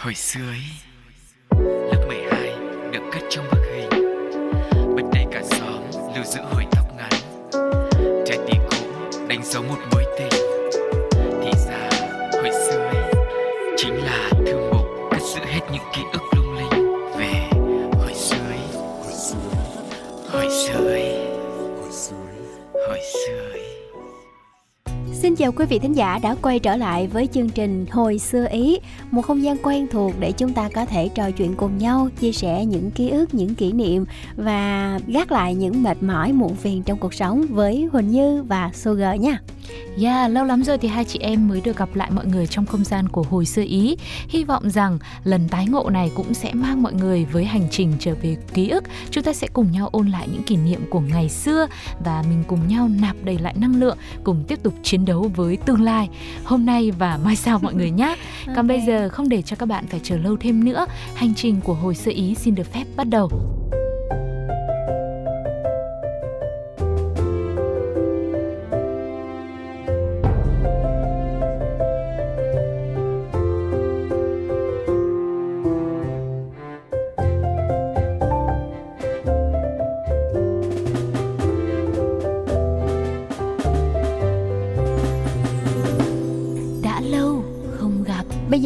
Hồi xưa ấy, Lớp 12 được cất trong bức hình. Bật đầy cả xóm lưu giữ hồi tóc ngắn, Trái tim cũ đánh dấu một mối tình. Thì ra, hồi xưa ấy, Chính là thư mục cất giữ hết những ký ức lung linh. Về hồi xưa ấy, Hồi xưa ấy, Hồi xưa ấy. Xin chào quý vị thính giả đã quay trở lại với chương trình Hồi xưa Ý. Một không gian quen thuộc để chúng ta có thể trò chuyện cùng nhau Chia sẻ những ký ức, những kỷ niệm Và gác lại những mệt mỏi muộn phiền trong cuộc sống với Huỳnh Như và Sugar nha. Yeah, lâu lắm rồi thì hai chị em mới được gặp lại mọi người trong không gian của hồi xưa Ý. Hy vọng rằng lần tái ngộ này cũng sẽ mang mọi người với hành trình trở về ký ức. Chúng ta sẽ cùng nhau ôn lại những kỷ niệm của ngày xưa và mình cùng nhau nạp đầy lại năng lượng, cùng tiếp tục chiến đấu với tương lai hôm nay và mai sau mọi người nhé. Còn bây giờ không để cho các bạn phải chờ lâu thêm nữa, hành trình của hồi xưa Ý xin được phép bắt đầu.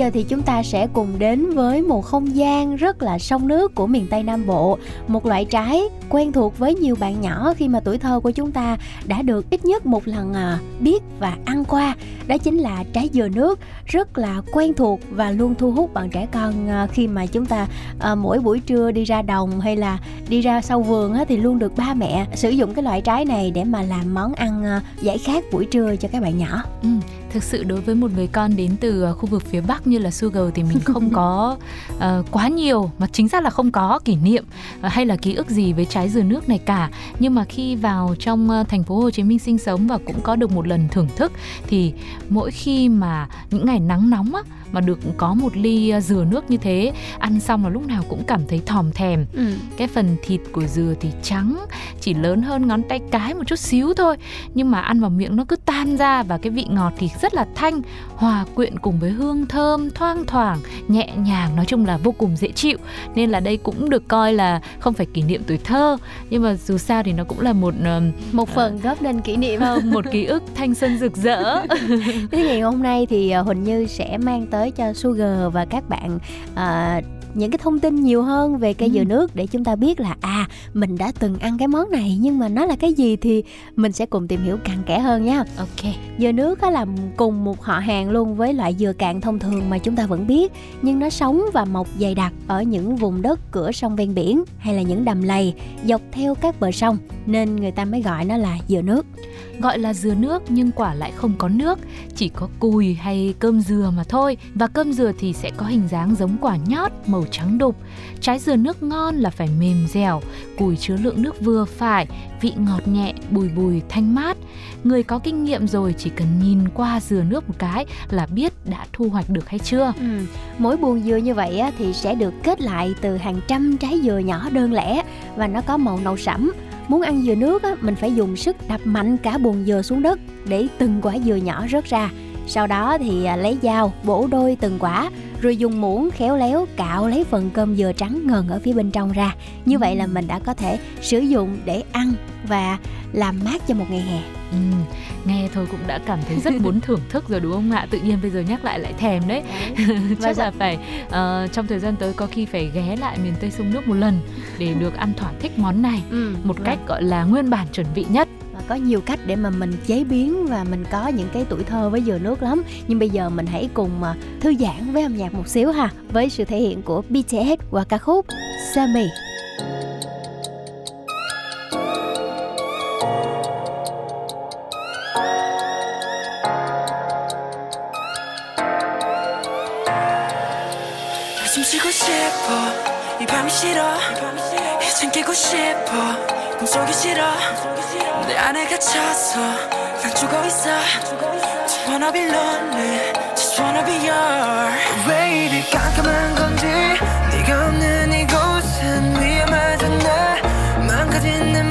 Giờ thì chúng ta sẽ cùng đến với một không gian rất là sông nước của miền Tây Nam Bộ Một loại trái quen thuộc với nhiều bạn nhỏ khi mà tuổi thơ của chúng ta đã được ít nhất một lần à, biết và ăn qua. Đó chính là trái dừa nước rất là quen thuộc và luôn thu hút bạn trẻ con à, khi mà chúng ta à, mỗi buổi trưa đi ra đồng hay là đi ra sau vườn thì luôn được ba mẹ sử dụng cái loại trái này để mà làm món ăn giải khát buổi trưa cho các bạn nhỏ. Ừ, thực sự đối với một người con đến từ ờ, khu vực phía Bắc như là Sugar thì mình không có uh, quá nhiều mà chính xác là không có kỷ niệm uh, hay là ký ức gì với trái dừa nước này cả. Nhưng mà khi vào trong uh, thành phố Hồ Chí Minh sinh sống và cũng có được một lần thưởng thức thì mỗi khi mà những ngày nắng nóng á mà được có một ly ờ, dừa nước như thế ăn xong là lúc nào cũng cảm thấy thòm thèm. Ừ. cái phần thịt của dừa thì trắng chỉ lớn hơn ngón tay cái một chút xíu thôi nhưng mà ăn vào miệng nó cứ tan ra và cái vị ngọt thì rất là thanh hòa quyện cùng với hương thơm thoang thoảng nhẹ nhàng nói chung là vô cùng dễ chịu. Nên là đây cũng được coi là không phải kỷ niệm tuổi thơ nhưng mà dù sao thì nó cũng là một ờm, một phần góp nên kỷ niệm. vâng, một ký ức thanh xuân rực rỡ. Thế ngày hôm nay thì ờ, Huỳnh Như sẽ mang tới cho Sugar và các bạn uh, những cái thông tin nhiều hơn về cây Ừ. dừa nước để chúng ta biết là à mình đã từng ăn cái món này nhưng mà nó là cái gì thì mình sẽ cùng tìm hiểu cặn kẽ hơn nha. ok Dừa nước á là cùng một họ hàng luôn với loại dừa cạn thông thường mà chúng ta vẫn biết nhưng nó sống và mọc dày đặc ở những vùng đất cửa sông ven biển hay là những đầm lầy dọc theo các bờ sông nên người ta mới gọi nó là dừa nước. gọi là dừa nước nhưng quả lại không có nước chỉ có cùi hay cơm dừa mà thôi và cơm dừa thì sẽ có hình dáng giống quả nhót màu trắng đục trái dừa nước ngon là phải mềm dẻo cùi chứa lượng nước vừa phải vị ngọt nhẹ bùi bùi thanh mát người có kinh nghiệm rồi chỉ cần nhìn qua dừa nước một cái là biết đã thu hoạch được hay chưa Ừ. Mỗi buồng dừa như vậy thì sẽ được kết lại từ hàng trăm trái dừa nhỏ đơn lẻ và nó có màu nâu sẫm. Muốn ăn dừa nước á, mình phải dùng sức đập mạnh cả buồng dừa xuống đất để từng quả dừa nhỏ rớt ra. Sau đó thì à, lấy dao bổ đôi từng quả rồi dùng muỗng khéo léo cạo lấy phần cơm dừa trắng ngần ở phía bên trong ra. Như vậy là mình đã có thể sử dụng để ăn và làm mát cho một ngày hè. ừ, nghe thôi cũng đã cảm thấy rất muốn thưởng thức rồi đúng không ạ tự nhiên bây giờ nhắc lại lại thèm đấy chắc là phải ờ, trong thời gian tới có khi phải ghé lại miền Tây sông nước một lần để được ăn thỏa thích món này Ừ, một vâng. cách gọi là nguyên bản chuẩn vị nhất và có nhiều cách để mà mình chế biến và mình có những cái tuổi thơ với dừa nước lắm nhưng bây giờ mình hãy cùng mà thư giãn với âm nhạc một xíu ha với sự thể hiện của BTS qua ca khúc Sammy 숨 쉬고 싶어 이 밤이 싫어 이젠 깨고 싶어 꿈속이 싫어 내 안에 갇혀서 난 죽어 있어. Just wanna be lonely Just wanna be yours. 왜 이리 깜깜한 건지 네가 없는 이곳은 위험하잖아. 망가진 내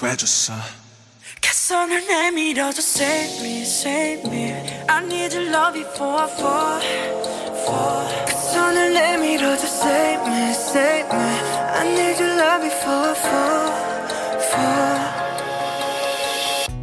돼줬어 그 손을 내밀어줘 Save me, save me I need your love before I fall, fall 그 손을 내밀어줘 Save me, save me I need your love before I fall, fall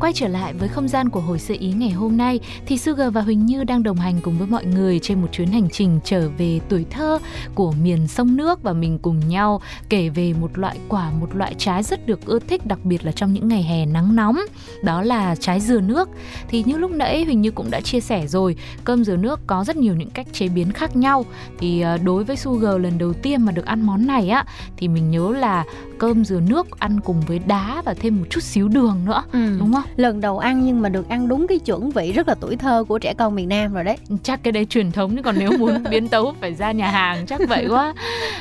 Quay trở lại với không gian của hồi sơ ý ngày hôm nay thì Sugar và Huỳnh Như đang đồng hành cùng với mọi người trên một chuyến hành trình trở về tuổi thơ của miền sông nước và mình cùng nhau kể về một loại quả, một loại trái rất được ưa thích đặc biệt là trong những ngày hè nắng nóng. Đó là trái dừa nước. Thì như lúc nãy Huỳnh Như cũng đã chia sẻ rồi, cơm dừa nước có rất nhiều những cách chế biến khác nhau. Thì ờ, đối với Sugar lần đầu tiên mà được ăn món này á thì mình nhớ là cơm dừa nước ăn cùng với đá và thêm một chút xíu đường nữa, Ừ. đúng không? Lần đầu ăn nhưng mà được ăn đúng cái chuẩn vị rất là tuổi thơ của trẻ con miền Nam rồi đấy. Chắc cái đấy truyền thống chứ còn nếu muốn biến tấu phải ra nhà hàng chắc vậy quá.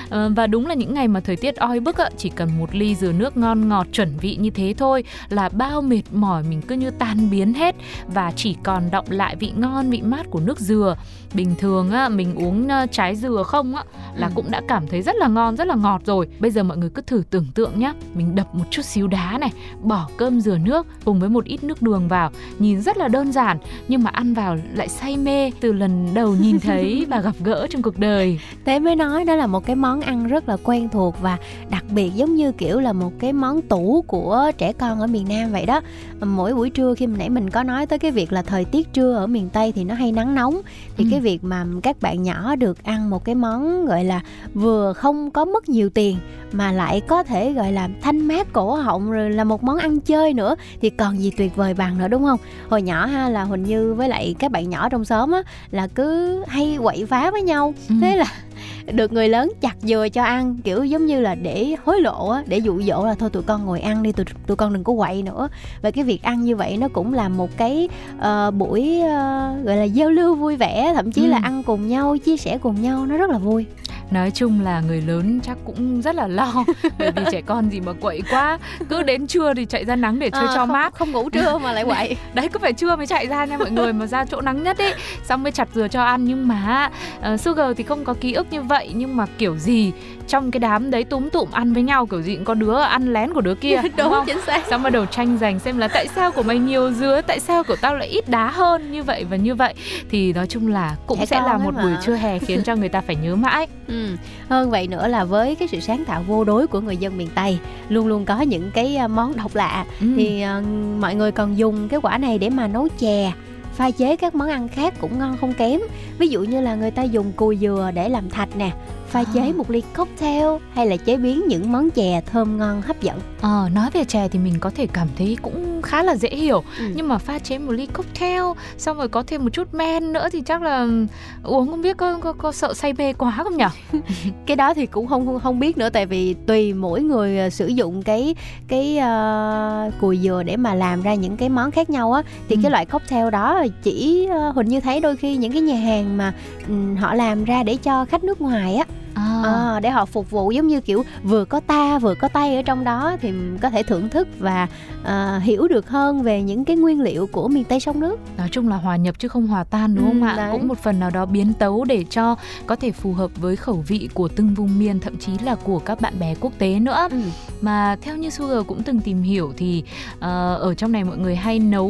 Ờ, và đúng là những ngày mà thời tiết oi bức ạ chỉ cần một ly dừa nước ngon ngọt chuẩn vị như thế thôi là bao mệt mỏi mình cứ như tan biến hết. Và chỉ còn động lại vị ngon vị mát của nước dừa. Bình thường á mình uống trái dừa không á là Ừ. cũng đã cảm thấy rất là ngon rất là ngọt rồi. Bây giờ mọi người cứ thử tưởng tượng nhá mình đập một chút xíu đá này bỏ cơm dừa nước cùng với một ít nước đường vào nhìn rất là đơn giản nhưng mà ăn vào lại say mê từ lần đầu nhìn thấy và gặp gỡ trong cuộc đời thế mới nói đó là một cái món ăn rất là quen thuộc và đặc biệt giống như kiểu là một cái món tủ của trẻ con ở miền Nam vậy đó mỗi buổi trưa khi nãy mình có nói tới cái việc là thời tiết trưa ở miền Tây thì nó hay nắng nóng thì Ừ. cái việc mà các bạn nhỏ được ăn một cái món gọi là vừa không có mất nhiều tiền mà lại có thể gọi là thanh mát cổ họng rồi là một món ăn chơi nữa thì còn gì tuyệt vời bằng nữa đúng không hồi nhỏ ha là Huỳnh Như với lại các bạn nhỏ trong xóm á là cứ hay quậy phá với nhau Ừ. thế là được người lớn chặt dừa cho ăn kiểu giống như là để hối lộ á để dụ dỗ là thôi tụi con ngồi ăn đi tụi tụi con đừng có quậy nữa và cái việc ăn như vậy nó cũng là một cái ờ, buổi ờ, gọi là giao lưu vui vẻ thậm chí Ừ. là ăn cùng nhau chia sẻ cùng nhau nó rất là vui nói chung là người lớn chắc cũng rất là lo bởi vì trẻ con gì mà quậy quá. Cứ đến trưa thì chạy ra nắng để chơi Ờ, cho không, mát. không ngủ trưa mà lại quậy. Đấy cứ phải trưa mới chạy ra nha mọi người mà ra chỗ nắng nhất ấy. Xong mới chặt dừa cho ăn nhưng mà uh, Sugar thì không có ký ức như vậy nhưng mà kiểu gì trong cái đám đấy túm tụm ăn với nhau kiểu gì cũng có đứa ăn lén của đứa kia đúng đúng không? chính xác. Xong bắt đầu tranh giành xem là tại sao của mày nhiều dứa tại sao của tao lại ít đá hơn như vậy và như vậy. Thì nói chung là cũng Trẻ sẽ là một mà. buổi trưa hè khiến cho người ta phải nhớ mãi. Ừ. Hơn vậy nữa là với cái sự sáng tạo vô đối của người dân miền Tây luôn luôn có những cái à, món độc lạ Ừ. thì à, mọi người còn dùng cái quả này để mà nấu chè pha chế các món ăn khác cũng ngon không kém ví dụ như là người ta dùng cùi dừa để làm thạch nè pha chế À. một ly cocktail hay là chế biến những món chè thơm ngon hấp dẫn Ờ, nói về chè thì mình có thể cảm thấy cũng khá là dễ hiểu Ừ. nhưng mà pha chế một ly cocktail xong rồi có thêm một chút men nữa thì chắc là uống không biết có có, có sợ say mê quá không nhỉ? cái đó thì cũng không không, biết nữa tại vì tùy mỗi người ờ, sử dụng cái cái ờ, cùi dừa để mà làm ra những cái món khác nhau á thì Ừ. cái loại cocktail đó chỉ uh, huỳnh như thấy đôi khi những cái nhà hàng mà ừm, họ làm ra để cho khách nước ngoài á À, Ờ, để họ phục vụ giống như kiểu vừa có ta vừa có tay ở trong đó thì có thể thưởng thức và ờ, hiểu được hơn về những cái nguyên liệu của miền tây sông nước nói chung là hòa nhập chứ không hòa tan đúng không Ừ, ạ? đấy. Cũng một phần nào đó biến tấu để cho có thể phù hợp với khẩu vị của từng vùng miền thậm chí là của các bạn bè quốc tế nữa. Ừ. Mà theo như Sugar cũng từng tìm hiểu thì ờ, ở trong này mọi người hay nấu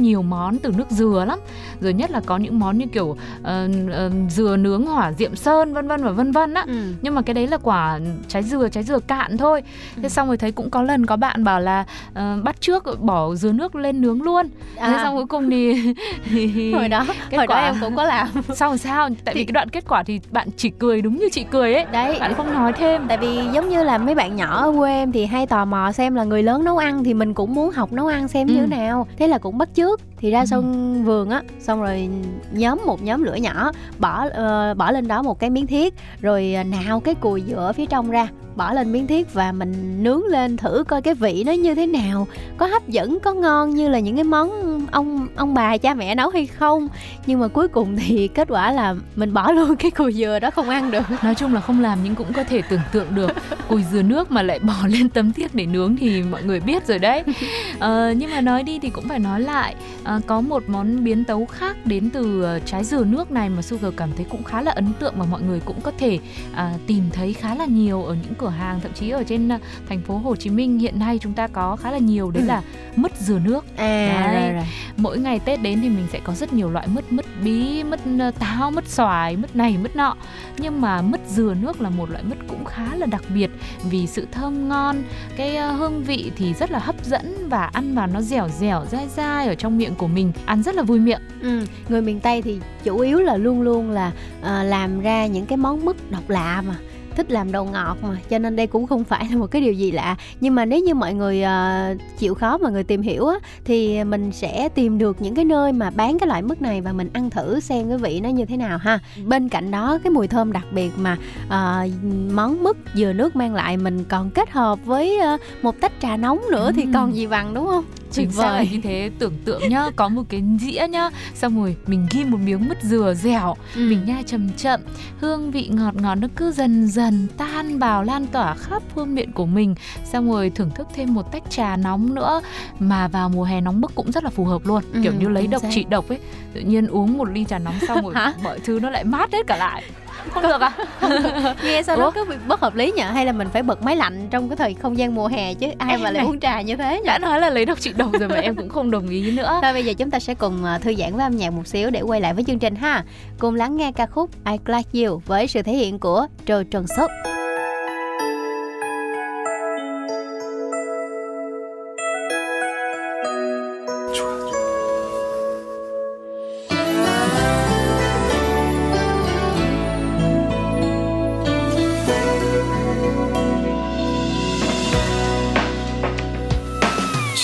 nhiều món từ nước dừa lắm. Rồi nhất là có những món như kiểu ờ, ờ, dừa nướng hỏa diệm sơn vân vân và vân vân á. Ừ. nhưng mà cái đấy là quả trái dừa trái dừa cạn thôi. Thế Ừ. xong rồi thấy cũng có lần có bạn bảo là ờ, bắt trước bỏ dừa nước lên nướng luôn. Thế À, xong cuối cùng thì hồi đó kết hồi đó quả- em cũng có làm. Sao sao? Tại vì Thì- cái đoạn kết quả thì bạn chỉ cười đúng như chị cười ấy. Đấy. Bạn không nói thêm. Tại vì giống như là mấy bạn nhỏ ở quê em thì hay tò mò xem là người lớn nấu ăn thì mình cũng muốn học nấu ăn xem như Ừ. thế nào. Thế là cũng bắt chước thì ra sân vườn á xong rồi nhóm một nhóm lửa nhỏ bỏ ờ, bỏ lên đó một cái miếng thiết rồi ờ, nạo cái cùi ở phía trong ra bỏ lên miếng thiết và mình nướng lên thử coi cái vị nó như thế nào. Có hấp dẫn có ngon như là những cái món ông ông bà cha mẹ nấu hay không. Nhưng mà cuối cùng thì kết quả là mình bỏ luôn cái cùi dừa đó không ăn được. Nói chung là không làm nhưng cũng có thể tưởng tượng được cùi dừa nước mà lại bỏ lên tấm thiết để nướng thì mọi người biết rồi đấy. Ờ, nhưng mà nói đi thì cũng phải nói lại ờ, có một món biến tấu khác đến từ ờ, trái dừa nước này mà Sugar cảm thấy cũng khá là ấn tượng mà mọi người cũng có thể à, tìm thấy khá là nhiều ở những cửa hàng thậm chí ở trên à, thành phố Hồ Chí Minh hiện nay chúng ta có khá là nhiều đấy Ừ. là mứt dừa nước à Đấy. rồi rồi mỗi ngày Tết đến thì mình sẽ có rất nhiều loại mứt mứt bí mứt ờ, táo mứt xoài mứt này mứt nọ nhưng mà mứt dừa nước là một loại mứt cũng khá là đặc biệt vì sự thơm ngon cái ờ, hương vị thì rất là hấp dẫn và ăn vào nó dẻo dẻo dai dai ở trong miệng của mình ăn rất là vui miệng Ừ, người miền Tây thì chủ yếu là luôn luôn là ờ, làm ra những cái món mứt độc lạ mà thích làm đồ ngọt mà cho nên đây cũng không phải là một cái điều gì lạ. Nhưng mà nếu như mọi người ờ, chịu khó mà người tìm hiểu á thì mình sẽ tìm được những cái nơi mà bán cái loại mứt này và mình ăn thử xem cái vị nó như thế nào ha. Bên cạnh đó cái mùi thơm đặc biệt mà ờ, món mứt dừa nước mang lại mình còn kết hợp với ờ, một tách trà nóng nữa thì Ừm. còn gì bằng đúng không chính Tuyệt xác. là như thế tưởng tượng nhá có một cái dĩa nhá xong rồi mình ghi một miếng mứt dừa dẻo Ừ. mình nhai chậm chậm hương vị ngọt ngọt nó cứ dần dần tan vào lan tỏa khắp phương miệng của mình. Xong rồi thưởng thức thêm một tách trà nóng nữa mà vào mùa hè nóng bức cũng rất là phù hợp luôn. Ừ, kiểu như lấy độc xác. trị độc ấy tự nhiên uống một ly trà nóng xong rồi mọi thứ nó lại mát hết cả lại không được à? Nghe sao Ủa? nó cứ bị bất hợp lý nhỉ? Hay là mình phải bật máy lạnh trong cái thời không gian mùa hè chứ? Ai Em mà lại uống trà như thế nhỉ? Đã nói là lấy độc trị độc rồi mà em cũng không đồng ý nữa. Thôi bây giờ chúng ta sẽ cùng ờ, thư giãn với âm nhạc một xíu để quay lại với chương trình ha. Cùng lắng nghe ca khúc I Like You với sự thể hiện của Trô Trần Xuất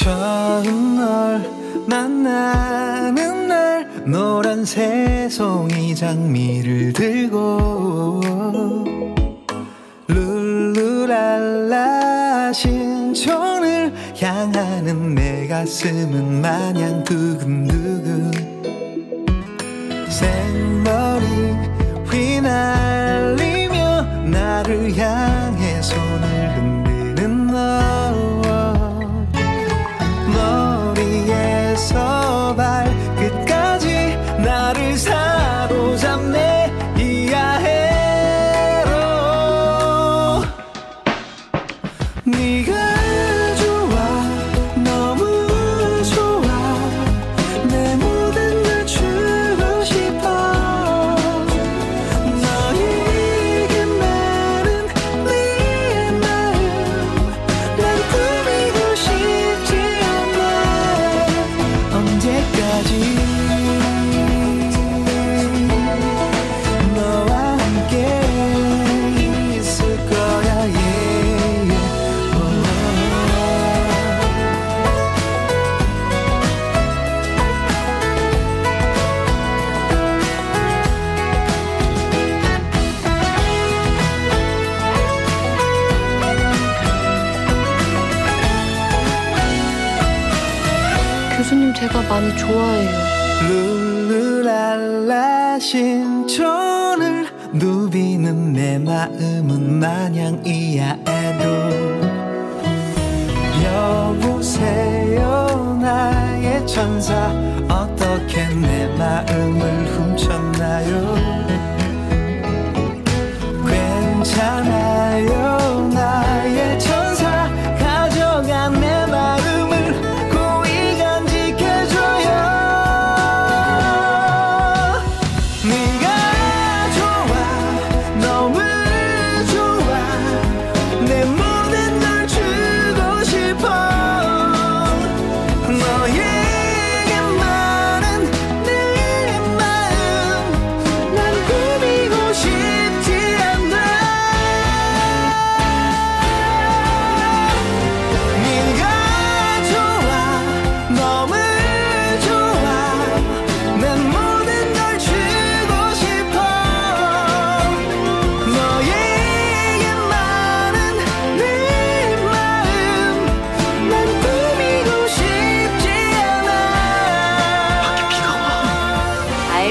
처음 널 만나는 날 노란 새송이 장미를 들고 룰루랄라 신촌을 향하는 내 가슴은 마냥 두근두근. 생머리 휘날리며 나를 향해 손을 흔드는 너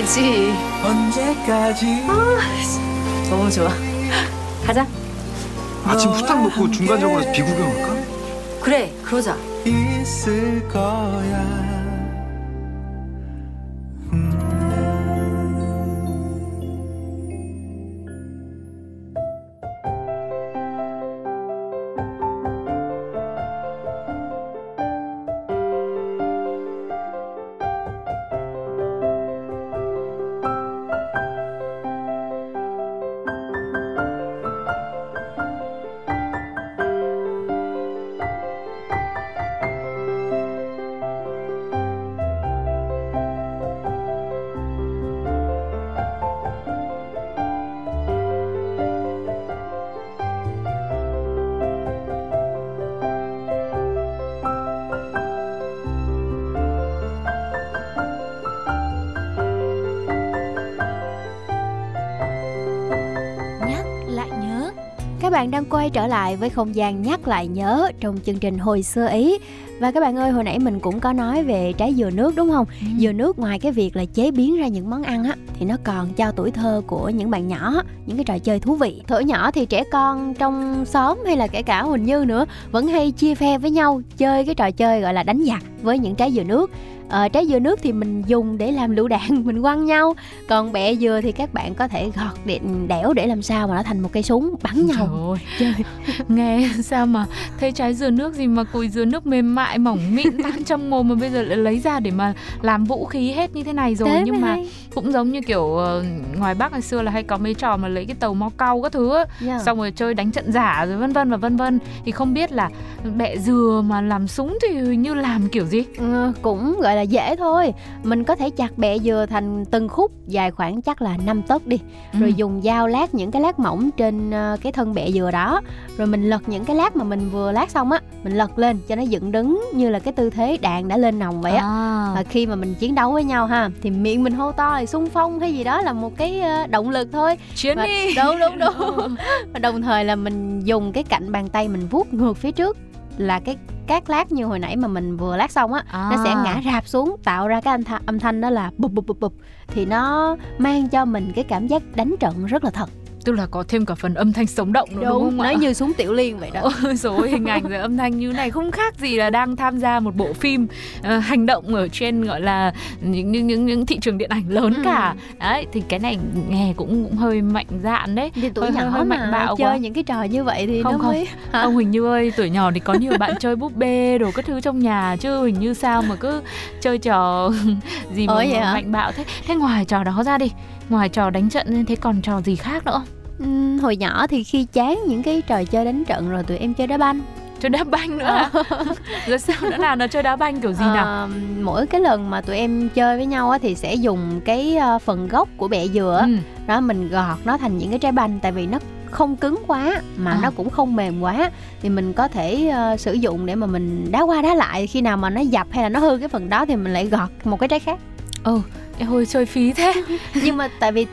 알지. 언제까지 너무 좋아. 가자. 아침 후딱 먹고 중간적으로 비구경 할까? 그래, 그러자. 있을 거야 bạn đang quay trở lại với không gian nhắc lại nhớ trong chương trình hồi xưa ý. Và các bạn ơi hồi nãy mình cũng có nói về trái dừa nước đúng không? Ừ. dừa nước ngoài cái việc là chế biến ra những món ăn á thì nó còn cho tuổi thơ của những bạn nhỏ những cái trò chơi thú vị. Thuở nhỏ thì trẻ con trong xóm hay là kể cả Huỳnh Như nữa vẫn hay chia phe với nhau chơi cái trò chơi gọi là đánh giặc với những trái dừa nước ờ, trái dừa nước thì mình dùng để làm lựu đạn mình quăng nhau. Còn bẹ dừa thì các bạn có thể gọt điện đẽo để làm sao mà nó thành một cây súng bắn Trời nhau. ơi, chơi. Nghe sao mà thấy trái dừa nước gì mà cùi dừa nước mềm mại mỏng mịn tan trong mồm mà bây giờ lại lấy ra để mà làm vũ khí hết như thế này rồi. Thế nhưng mà hay. cũng giống như kiểu ờ, ngoài Bắc ngày xưa là hay có mấy trò mà lấy cái tàu mo cau các thứ á, Yeah. xong rồi chơi đánh trận giả rồi vân vân và vân vân. Thì không biết là bẹ dừa mà làm súng thì hình như làm kiểu gì? Ừ, cũng gọi là dễ thôi. Mình có thể chặt bẹ dừa thành từng khúc dài khoảng chắc là 5 tấc đi. Rồi Ừ. dùng dao lát những cái lát mỏng trên ờ, cái thân bẹ dừa đó. Rồi mình lật những cái lát mà mình vừa lát xong á mình lật lên cho nó dựng đứng như là cái tư thế đạn đã lên nòng vậy á. À, và khi mà mình chiến đấu với nhau ha thì miệng mình hô to xung phong hay gì đó là một cái ờ, động lực thôi. Chiến Và- đi. đúng đúng đúng. Và đồng thời là mình dùng cái cạnh bàn tay mình vuốt ngược phía trước là cái các lát như hồi nãy mà mình vừa lát xong á nó sẽ À. ngã rạp xuống tạo ra cái âm, tha- âm thanh đó là bụp bụp bụp bụp thì nó mang cho mình cái cảm giác đánh trận rất là thật tức là có thêm cả phần âm thanh sống động nữa đúng, không nó ạ như súng tiểu liên vậy đó Ôi rồi hình ảnh rồi âm thanh như này không khác gì là đang tham gia một bộ phim ờ, hành động ở trên gọi là những những những, những thị trường điện ảnh lớn Ừ. cả đấy thì cái này nghe cũng cũng hơi mạnh dạn đấy thì tuổi Hơi- nhỏ hơi- hơi mạnh bạo chơi quá. những cái trò như vậy thì Không, nó không. mới Hả? ông Huỳnh Như ơi tuổi nhỏ thì có nhiều bạn chơi búp bê đồ các thứ trong nhà chứ Huỳnh Như sao mà cứ chơi trò gì mà, mà mạnh bạo thế thế ngoài trò đó ra đi ngoài trò đánh trận thế còn trò gì khác nữa không? Ừm, hồi nhỏ thì khi chán những cái trò chơi đánh trận rồi tụi em chơi đá banh chơi đá banh nữa à? rồi sao nữa nào nó chơi đá banh kiểu gì nào Ờ, mỗi cái lần mà tụi em chơi với nhau á, thì sẽ dùng cái ờ, phần gốc của bẹ dừa ừ. đó mình gọt nó thành những cái trái banh tại vì nó không cứng quá mà À. nó cũng không mềm quá thì mình có thể ờ, sử dụng để mà mình đá qua đá lại khi nào mà nó dập hay là nó hư cái phần đó thì mình lại gọt một cái trái khác ừ Ôi chơi phí thế nhưng mà tại vì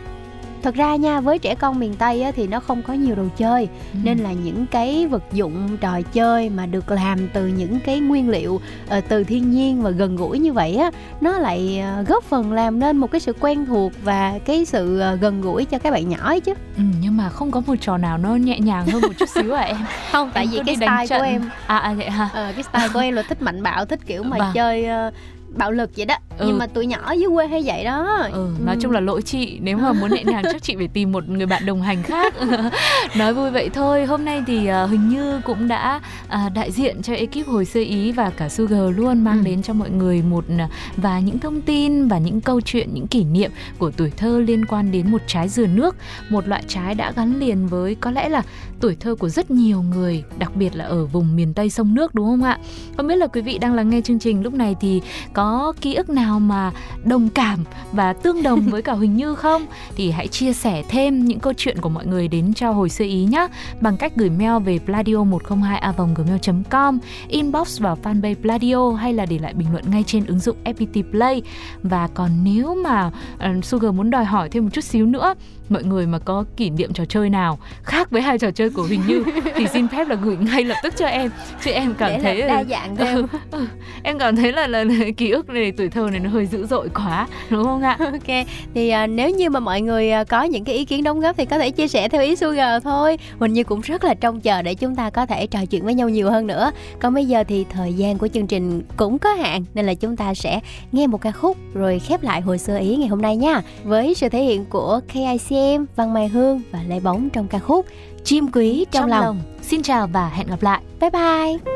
thật ra nha với trẻ con miền tây á, thì nó không có nhiều đồ chơi. Ừ. nên là những cái vật dụng trò chơi mà được làm từ những cái nguyên liệu ờ, từ thiên nhiên và gần gũi như vậy á nó lại ờ, góp phần làm nên một cái sự quen thuộc và cái sự ờ, gần gũi cho các bạn nhỏ ấy chứ. Ừ, nhưng mà không có một trò nào nó nhẹ nhàng hơn một chút xíu à em? Không tại Em vì cái style của em. À, à vậy hả? Ờ, cái style của em là thích mạnh bạo thích kiểu mà Vâng. chơi ờ, bạo lực vậy đó Ừ. nhưng mà tụi nhỏ dưới quê hay vậy đó Ừ, nói chung là lỗi chị nếu mà muốn nhẹ nhàng chắc chị phải tìm một người bạn đồng hành khác nói vui vậy thôi hôm nay thì uh, Huỳnh Như cũng đã à, đại diện cho ekip hồi xưa ý và cả Sugar luôn mang Ừ. đến cho mọi người một à, và những thông tin và những câu chuyện những kỷ niệm của tuổi thơ liên quan đến một trái dừa nước một loại trái đã gắn liền với có lẽ là tuổi thơ của rất nhiều người đặc biệt là ở vùng miền Tây sông nước đúng không ạ? Không biết là quý vị đang lắng nghe chương trình lúc này thì có ký ức nào mà đồng cảm và tương đồng với cả Huỳnh Như không? Thì hãy chia sẻ thêm những câu chuyện của mọi người đến cho hồi xưa ý nhé bằng cách gửi mail về pladio 102 gmail.com inbox vào fanpage pladio hay là để lại bình luận ngay trên ứng dụng FPT Play. Và còn nếu mà uh, Sugar muốn đòi hỏi thêm một chút xíu nữa mọi người mà có kỷ niệm trò chơi nào khác với hai trò chơi của Huỳnh Như thì xin phép là gửi ngay lập tức cho em. Chứ em cảm để thấy là đa dạng thêm Ừ, em cảm thấy là, là, là ký ức này tuổi thơ này nó hơi dữ dội quá đúng không ạ? Ok thì à, nếu như mà mọi người à, có những cái ý kiến đóng góp thì có thể chia sẻ theo ý Sugar thôi. Huỳnh Như cũng rất là trông chờ để chúng ta có thể trò chuyện với nhau nhiều hơn nữa. Còn bây giờ thì thời gian của chương trình cũng có hạn nên là chúng ta sẽ nghe một ca khúc rồi khép lại hồi xưa ý ngày hôm nay nha. Với sự thể hiện của KICM Văn Mai Hương và Lê Bóng trong ca khúc chim quý trong, lòng. xin chào và hẹn gặp lại. Bye bye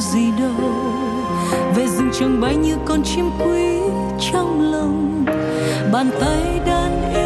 gì đâu. Về rừng trường bay như con chim quý trong lòng. Bàn tay đàn yêu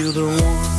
you the one